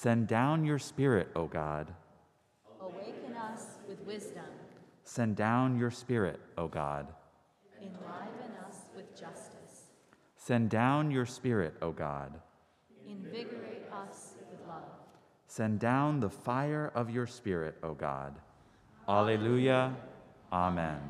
Send down your Spirit, O God. Awaken us with wisdom. Send down your Spirit, O God. Enliven us with justice. Send down your Spirit, O God. Invigorate us with love. Send down the fire of your Spirit, O God. Alleluia. Amen.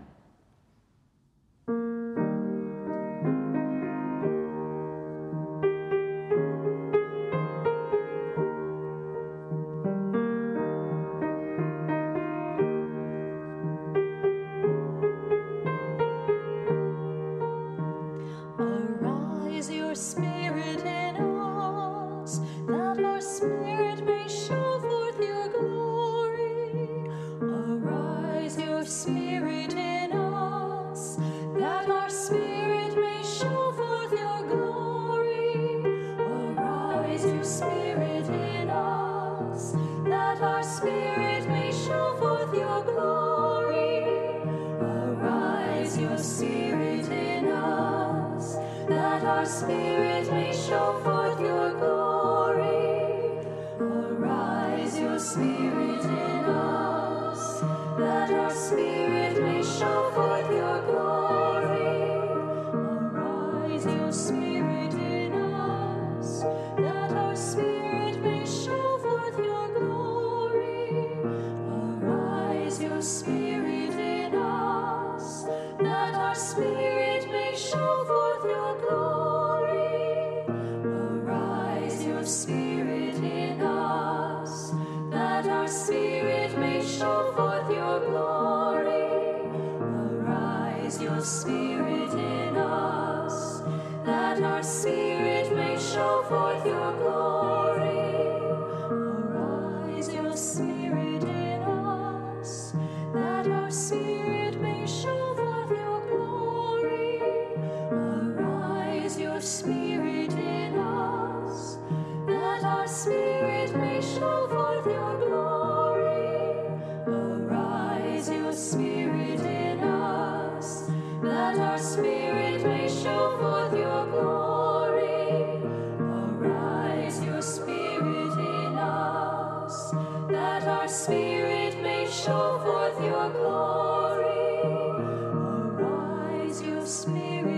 Spirit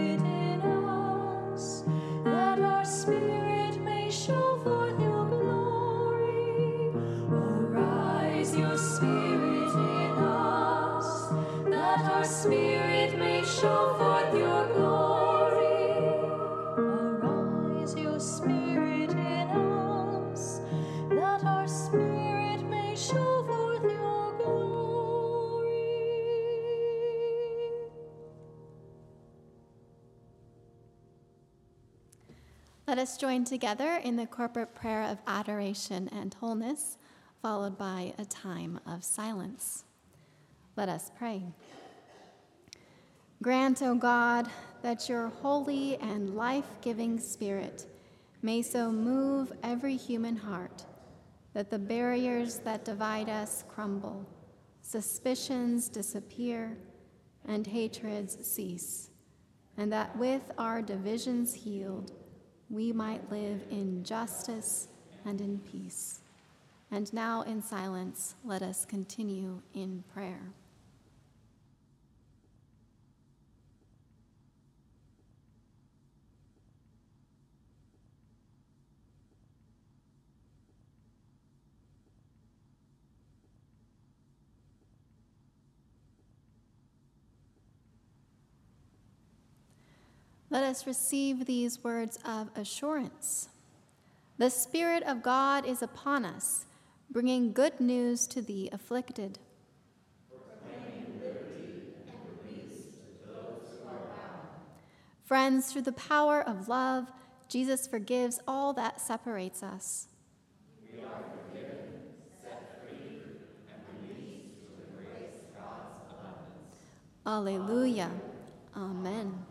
us join together in the corporate prayer of adoration and wholeness, followed by a time of silence. Let us pray. Grant, O God, that your holy and life giving Spirit may so move every human heart that the barriers that divide us crumble, suspicions disappear, and hatreds cease, and that with our divisions healed, we might live in justice and in peace. And now, in silence, let us continue in prayer. Let us receive these words of assurance. The Spirit of God is upon us, bringing good news to the afflicted. Friends, through the power of love, Jesus forgives all that separates us. Alleluia. Amen.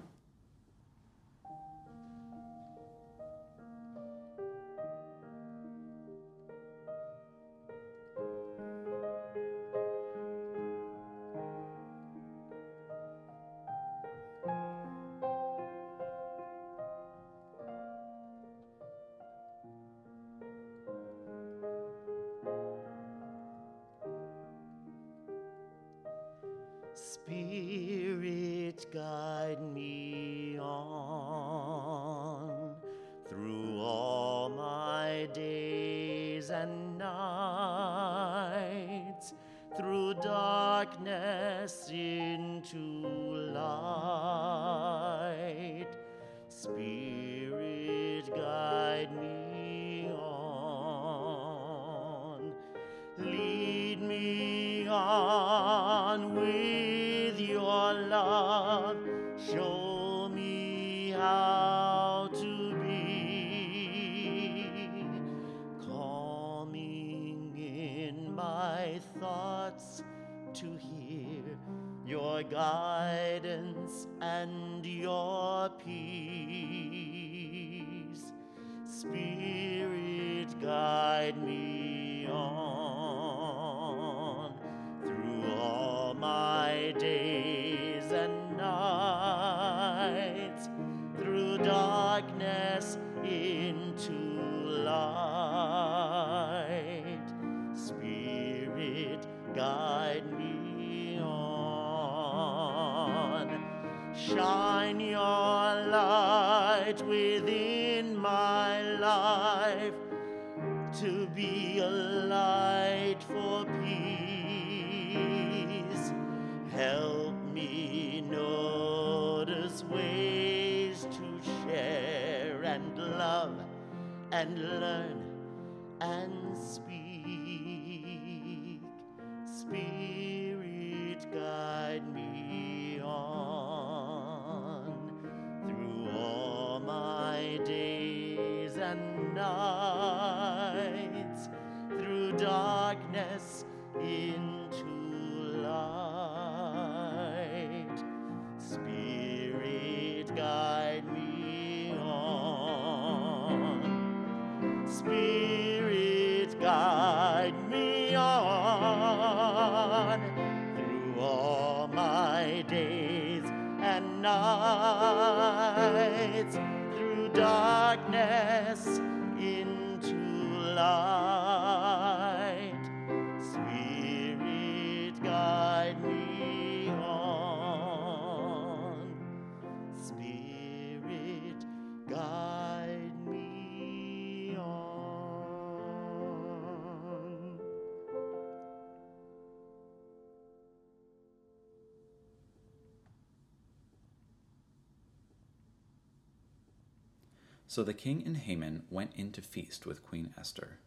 Within my life to be a light for peace. Help me notice ways to share and love and learn and into light. Spirit, guide me on. Spirit, guide me on through all my days and nights, through darkness into light. So the king and Haman went in to feast with Queen Esther.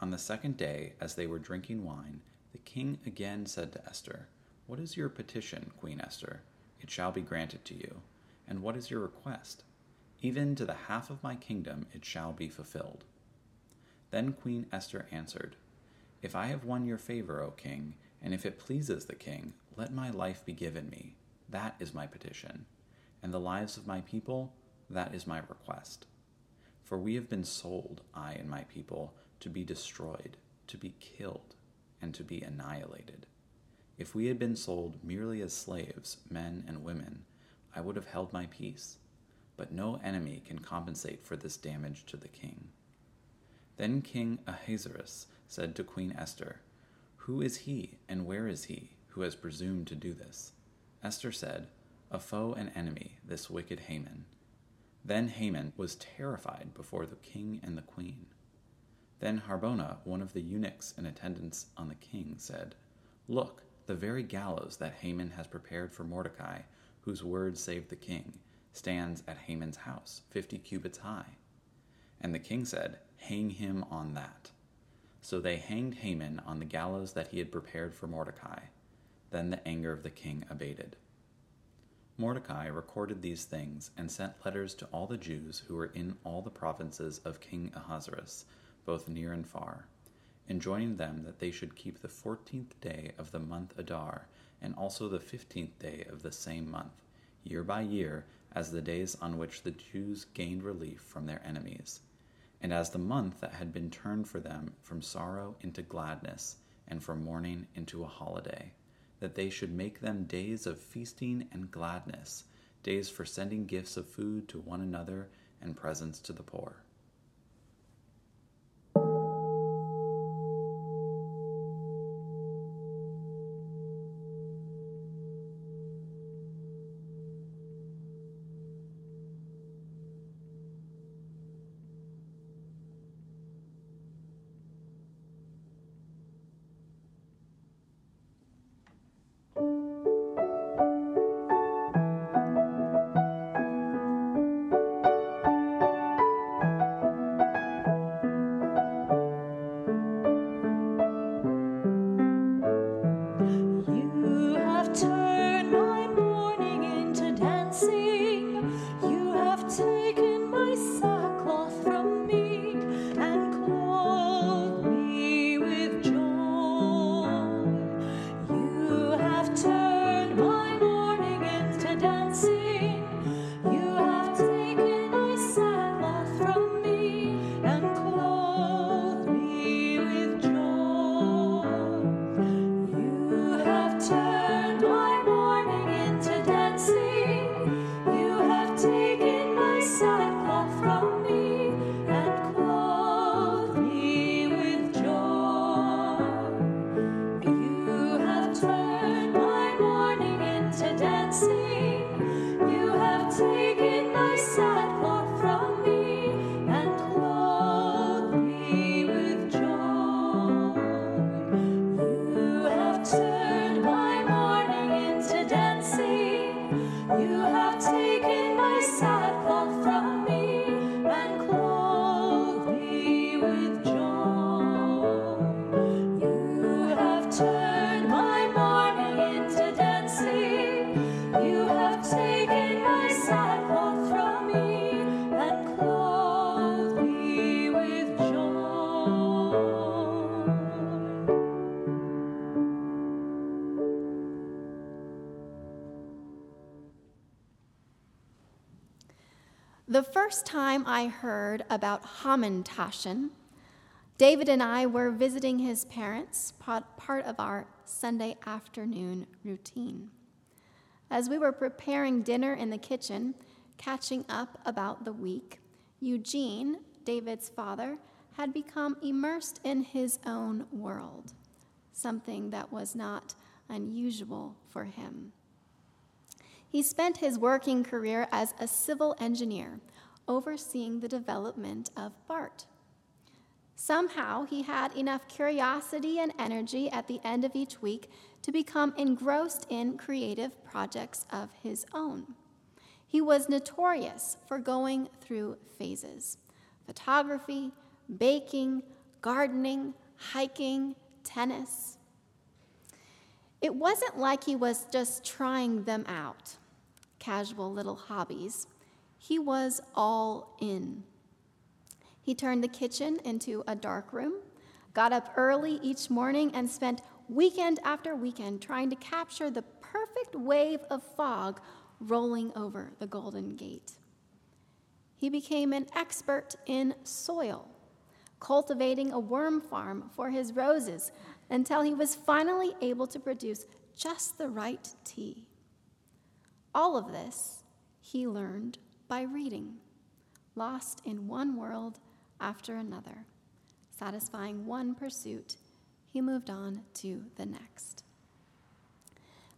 On the second day, as they were drinking wine, the king again said to Esther, What is your petition, Queen Esther? It shall be granted to you. And what is your request? Even to the half of my kingdom it shall be fulfilled. Then Queen Esther answered, If I have won your favor, O king, and if it pleases the king, let my life be given me. That is my petition. And the lives of my people, that is my request. For we have been sold, I and my people, to be destroyed, to be killed, and to be annihilated. If we had been sold merely as slaves, men and women, I would have held my peace. But no enemy can compensate for this damage to the king. Then King Ahasuerus said to Queen Esther, Who is he, and where is he, who has presumed to do this? Esther said, A foe and enemy, this wicked Haman. Then Haman was terrified before the king and the queen. Then Harbona, one of the eunuchs in attendance on the king, said, Look, the very gallows that Haman has prepared for Mordecai, whose word saved the king, stands at Haman's house, fifty cubits high. And the king said, Hang him on that. So they hanged Haman on the gallows that he had prepared for Mordecai. Then the anger of the king abated. Mordecai recorded these things and sent letters to all the Jews who were in all the provinces of King Ahasuerus, both near and far, enjoining them that they should keep the fourteenth day of the month Adar, and also the fifteenth day of the same month, year by year, as the days on which the Jews gained relief from their enemies, and as the month that had been turned for them from sorrow into gladness, and from mourning into a holiday that they should make them days of feasting and gladness, days for sending gifts of food to one another and presents to the poor. First time I heard about Hamantaschen, David and I were visiting his parents, part of our Sunday afternoon routine. As we were preparing dinner in the kitchen, catching up about the week, Eugene, David's father, had become immersed in his own world, something that was not unusual for him. He spent his working career as a civil engineer, overseeing the development of BART. Somehow, he had enough curiosity and energy at the end of each week to become engrossed in creative projects of his own. He was notorious for going through phases photography, baking, gardening, hiking, tennis. It wasn't like he was just trying them out, casual little hobbies. He was all in. He turned the kitchen into a dark room, got up early each morning, and spent weekend after weekend trying to capture the perfect wave of fog rolling over the Golden Gate. He became an expert in soil, cultivating a worm farm for his roses until he was finally able to produce just the right tea. All of this he learned by reading, lost in one world after another. Satisfying one pursuit, he moved on to the next.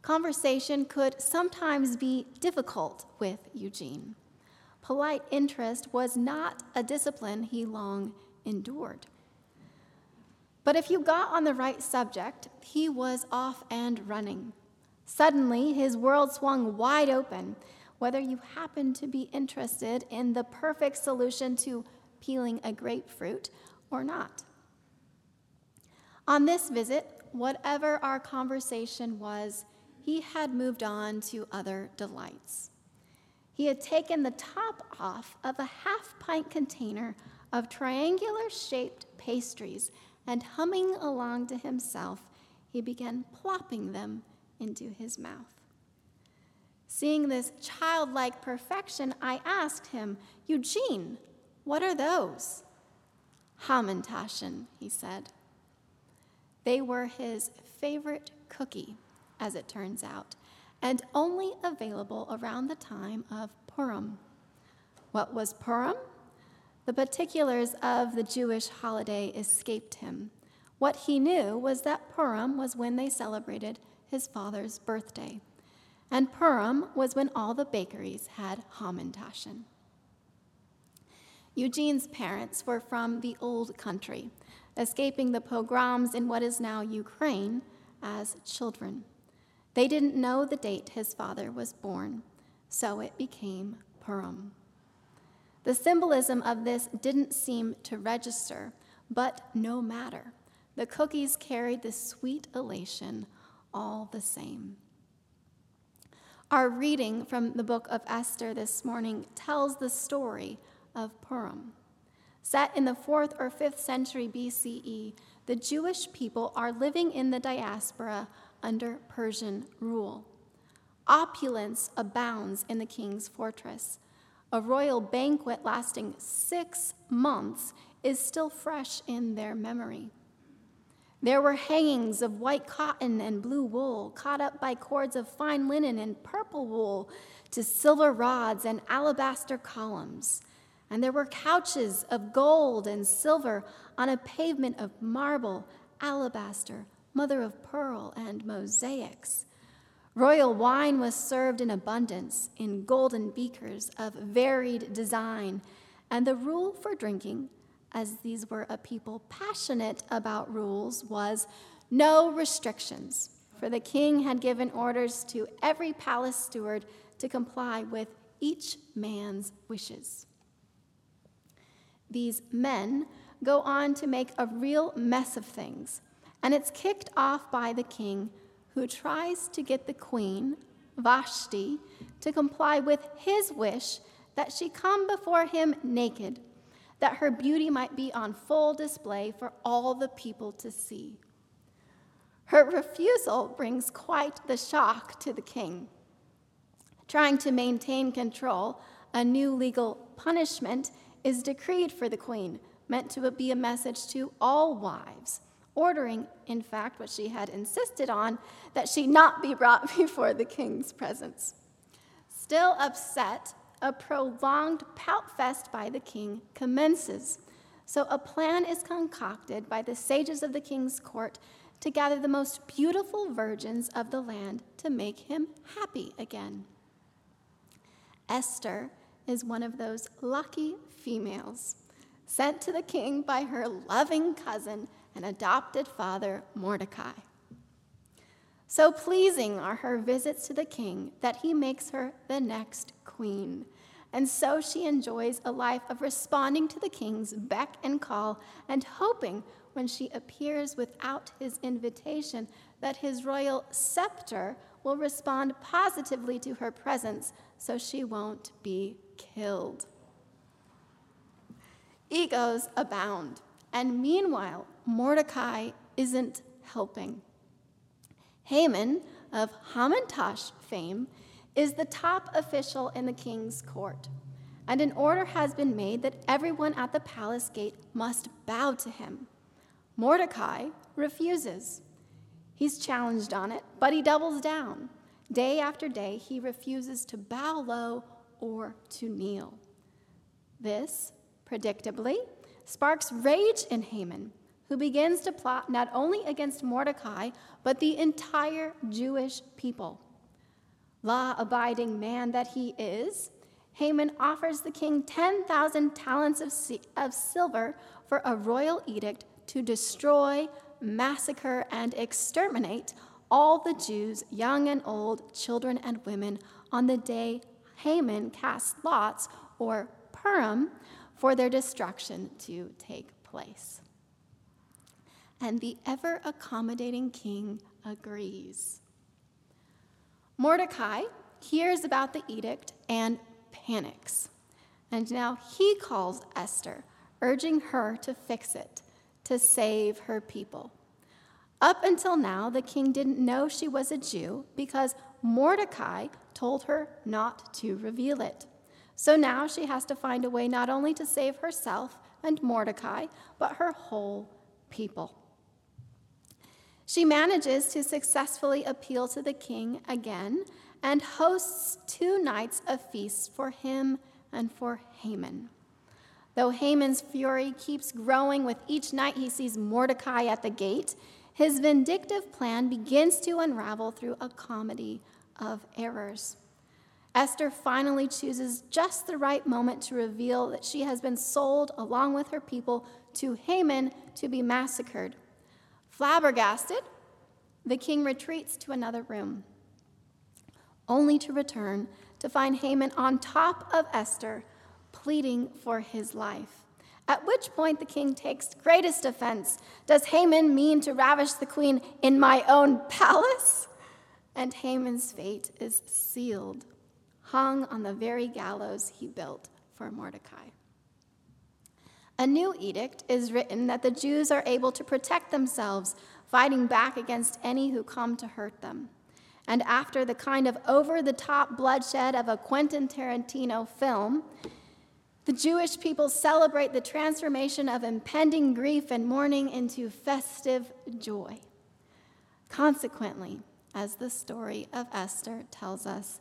Conversation could sometimes be difficult with Eugene. Polite interest was not a discipline he long endured. But if you got on the right subject, he was off and running. Suddenly, his world swung wide open, whether you happen to be interested in the perfect solution to peeling a grapefruit or not. On this visit, whatever our conversation was, he had moved on to other delights. He had taken the top off of a half pint container of triangular shaped pastries and humming along to himself, he began plopping them into his mouth. Seeing this childlike perfection, I asked him, Eugene, what are those? Hamantaschen, he said. They were his favorite cookie, as it turns out, and only available around the time of Purim. What was Purim? The particulars of the Jewish holiday escaped him. What he knew was that Purim was when they celebrated his father's birthday, and Purim was when all the bakeries had Hamantaschen. Eugene's parents were from the old country, escaping the pogroms in what is now Ukraine as children. They didn't know the date his father was born, so it became Purim. The symbolism of this didn't seem to register, but no matter. The cookies carried the sweet elation all the same. Our reading from the book of Esther this morning tells the story of Purim. Set in the fourth or fifth century BCE, the Jewish people are living in the diaspora under Persian rule. Opulence abounds in the king's fortress. A royal banquet lasting six months is still fresh in their memory. There were hangings of white cotton and blue wool, caught up by cords of fine linen and purple wool to silver rods and alabaster columns. And there were couches of gold and silver on a pavement of marble, alabaster, mother of pearl, and mosaics. Royal wine was served in abundance in golden beakers of varied design, and the rule for drinking, as these were a people passionate about rules, was no restrictions, for the king had given orders to every palace steward to comply with each man's wishes. These men go on to make a real mess of things, and it's kicked off by the king who tries to get the queen, Vashti, to comply with his wish that she come before him naked, that her beauty might be on full display for all the people to see. Her refusal brings quite the shock to the king. Trying to maintain control, a new legal punishment is decreed for the queen, meant to be a message to all wives, ordering, in fact, what she had insisted on, that she not be brought before the king's presence. Still upset, a prolonged pout fest by the king commences. So a plan is concocted by the sages of the king's court to gather the most beautiful virgins of the land to make him happy again. Esther is one of those lucky females sent to the king by her loving cousin and adopted father, Mordecai. So pleasing are her visits to the king that he makes her the next queen. And so she enjoys a life of responding to the king's beck and call and hoping when she appears without his invitation that his royal scepter will respond positively to her presence so she won't be killed. Egos abound, and meanwhile, Mordecai isn't helping. Haman of Hamantash fame is the top official in the king's court, and an order has been made that everyone at the palace gate must bow to him. Mordecai refuses. He's challenged on it, but he doubles down. Day after day, he refuses to bow low or to kneel. This, predictably, sparks rage in Haman, who begins to plot not only against Mordecai, but the entire Jewish people. Law abiding man that he is, Haman offers the king 10,000 talents of, of silver for a royal edict to destroy, massacre, and exterminate all the Jews, young and old, children and women, on the day Haman casts lots, or Purim, for their destruction to take place. And the ever accommodating king agrees. Mordecai hears about the edict and panics. And now he calls Esther, urging her to fix it, to save her people. Up until now, the king didn't know she was a Jew because Mordecai told her not to reveal it. So now she has to find a way not only to save herself and Mordecai, but her whole people. She manages to successfully appeal to the king again and hosts two nights of feasts for him and for Haman. Though Haman's fury keeps growing with each night he sees Mordecai at the gate, his vindictive plan begins to unravel through a comedy of errors. Esther finally chooses just the right moment to reveal that she has been sold along with her people to Haman to be massacred. Flabbergasted, the king retreats to another room, only to return to find Haman on top of Esther, pleading for his life. At which point the king takes greatest offense. Does Haman mean to ravish the queen in my own palace? And Haman's fate is sealed, hung on the very gallows he built for Mordecai. A new edict is written that the Jews are able to protect themselves, fighting back against any who come to hurt them. And after the kind of over the top bloodshed of a Quentin Tarantino film, the Jewish people celebrate the transformation of impending grief and mourning into festive joy. Consequently, as the story of Esther tells us,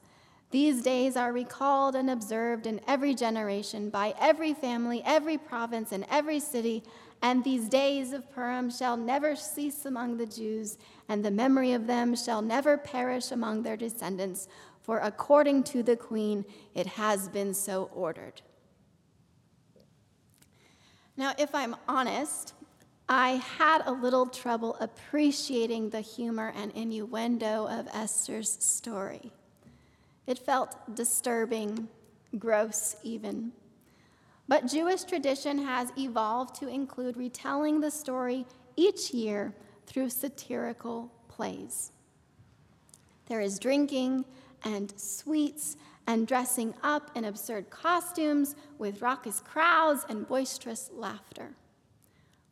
these days are recalled and observed in every generation by every family, every province, and every city. And these days of Purim shall never cease among the Jews, and the memory of them shall never perish among their descendants. For according to the queen, it has been so ordered. Now, if I'm honest, I had a little trouble appreciating the humor and innuendo of Esther's story. It felt disturbing, gross, even. But Jewish tradition has evolved to include retelling the story each year through satirical plays. There is drinking and sweets and dressing up in absurd costumes with raucous crowds and boisterous laughter.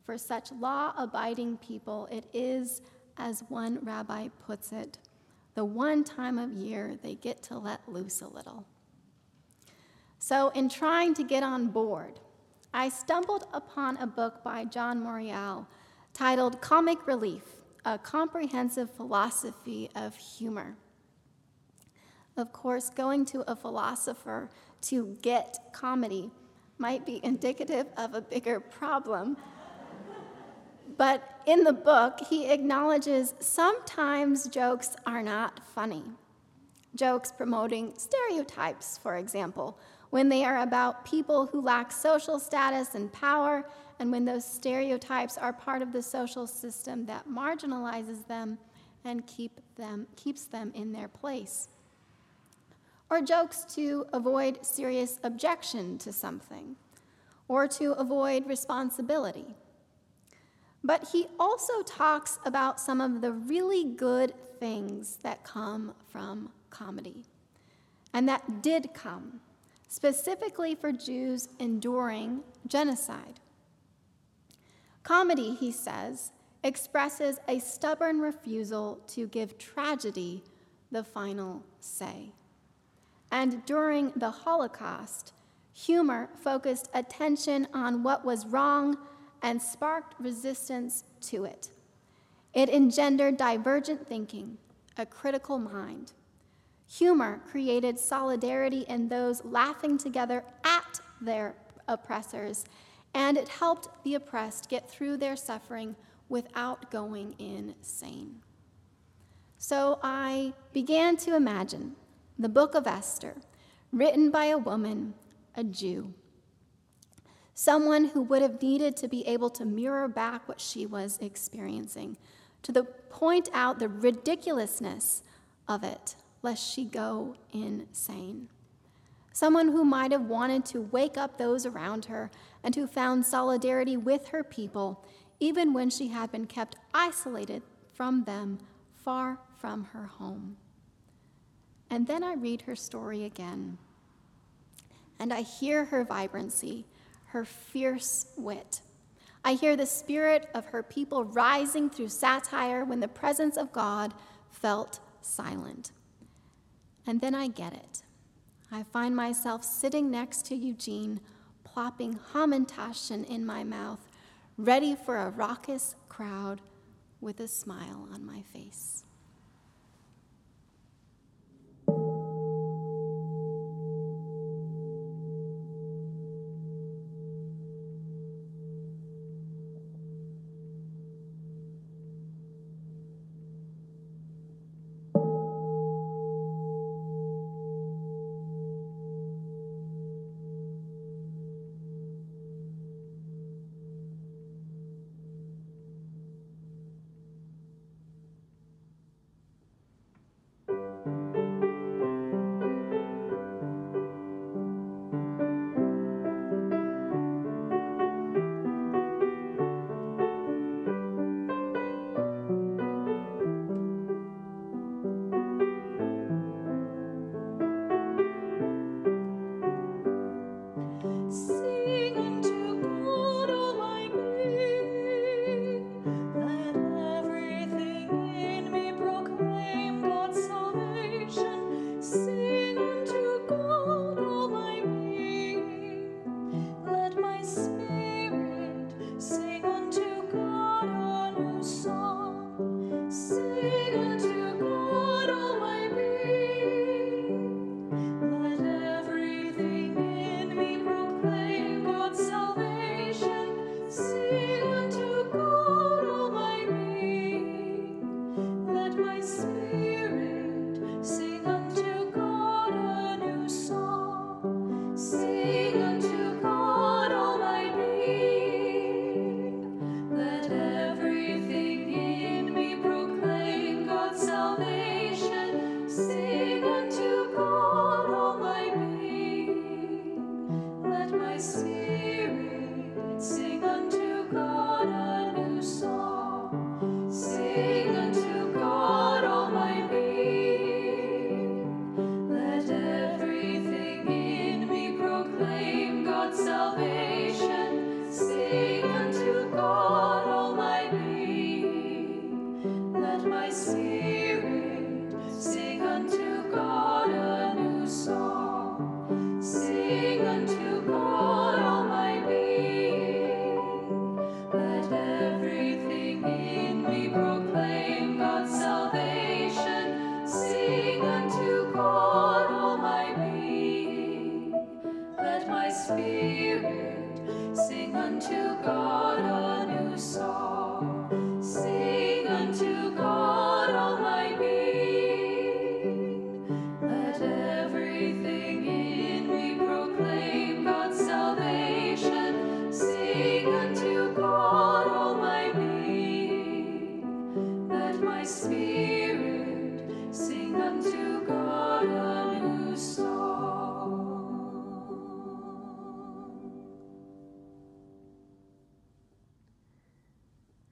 For such law abiding people, it is, as one rabbi puts it, the one time of year they get to let loose a little. So, in trying to get on board, I stumbled upon a book by John Morreall titled Comic Relief A Comprehensive Philosophy of Humor. Of course, going to a philosopher to get comedy might be indicative of a bigger problem. But in the book, he acknowledges sometimes jokes are not funny. Jokes promoting stereotypes, for example, when they are about people who lack social status and power, and when those stereotypes are part of the social system that marginalizes them and keep them, keeps them in their place. Or jokes to avoid serious objection to something, or to avoid responsibility. But he also talks about some of the really good things that come from comedy, and that did come, specifically for Jews enduring genocide. Comedy, he says, expresses a stubborn refusal to give tragedy the final say. And during the Holocaust, humor focused attention on what was wrong and sparked resistance to it. It engendered divergent thinking, a critical mind. Humor created solidarity in those laughing together at their oppressors, and it helped the oppressed get through their suffering without going insane. So I began to imagine the book of Esther, written by a woman, a Jew someone who would have needed to be able to mirror back what she was experiencing, to the point out the ridiculousness of it, lest she go insane. Someone who might have wanted to wake up those around her and who found solidarity with her people, even when she had been kept isolated from them, far from her home. And then I read her story again, and I hear her vibrancy her fierce wit. I hear the spirit of her people rising through satire when the presence of God felt silent. And then I get it. I find myself sitting next to Eugene, plopping Hamantaschen in my mouth, ready for a raucous crowd with a smile on my face.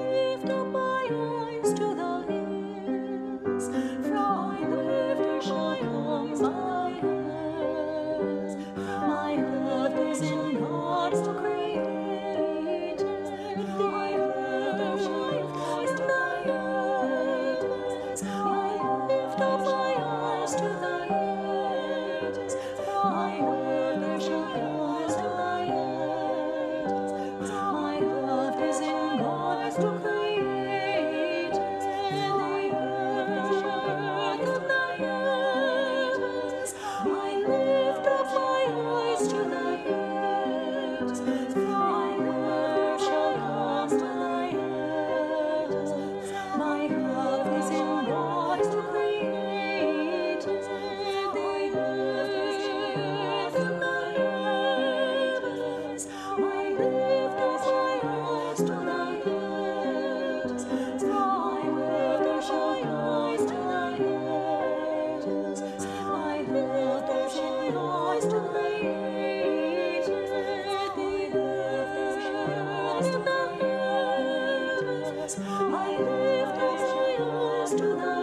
lift up my eyes. I lift up my eyes to thy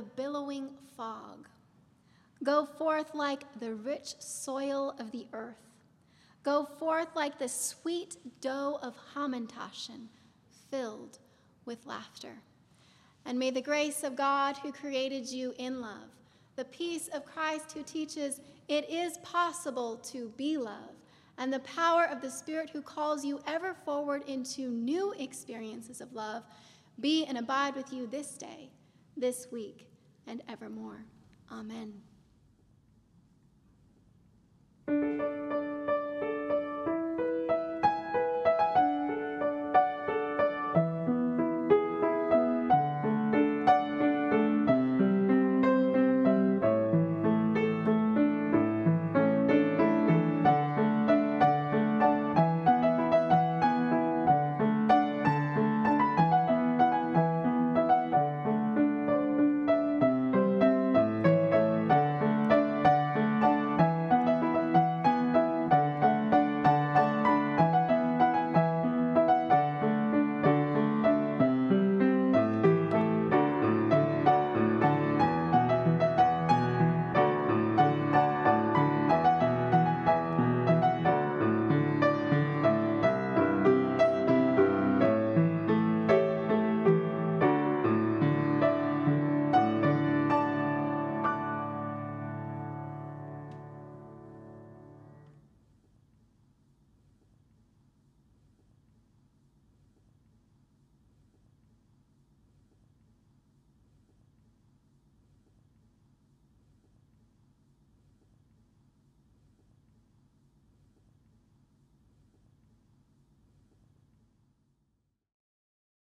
the billowing fog. Go forth like the rich soil of the earth. Go forth like the sweet dough of Hamantashen, filled with laughter. And may the grace of God who created you in love, the peace of Christ who teaches it is possible to be love, and the power of the Spirit who calls you ever forward into new experiences of love be and abide with you this day, this week, and evermore. Amen.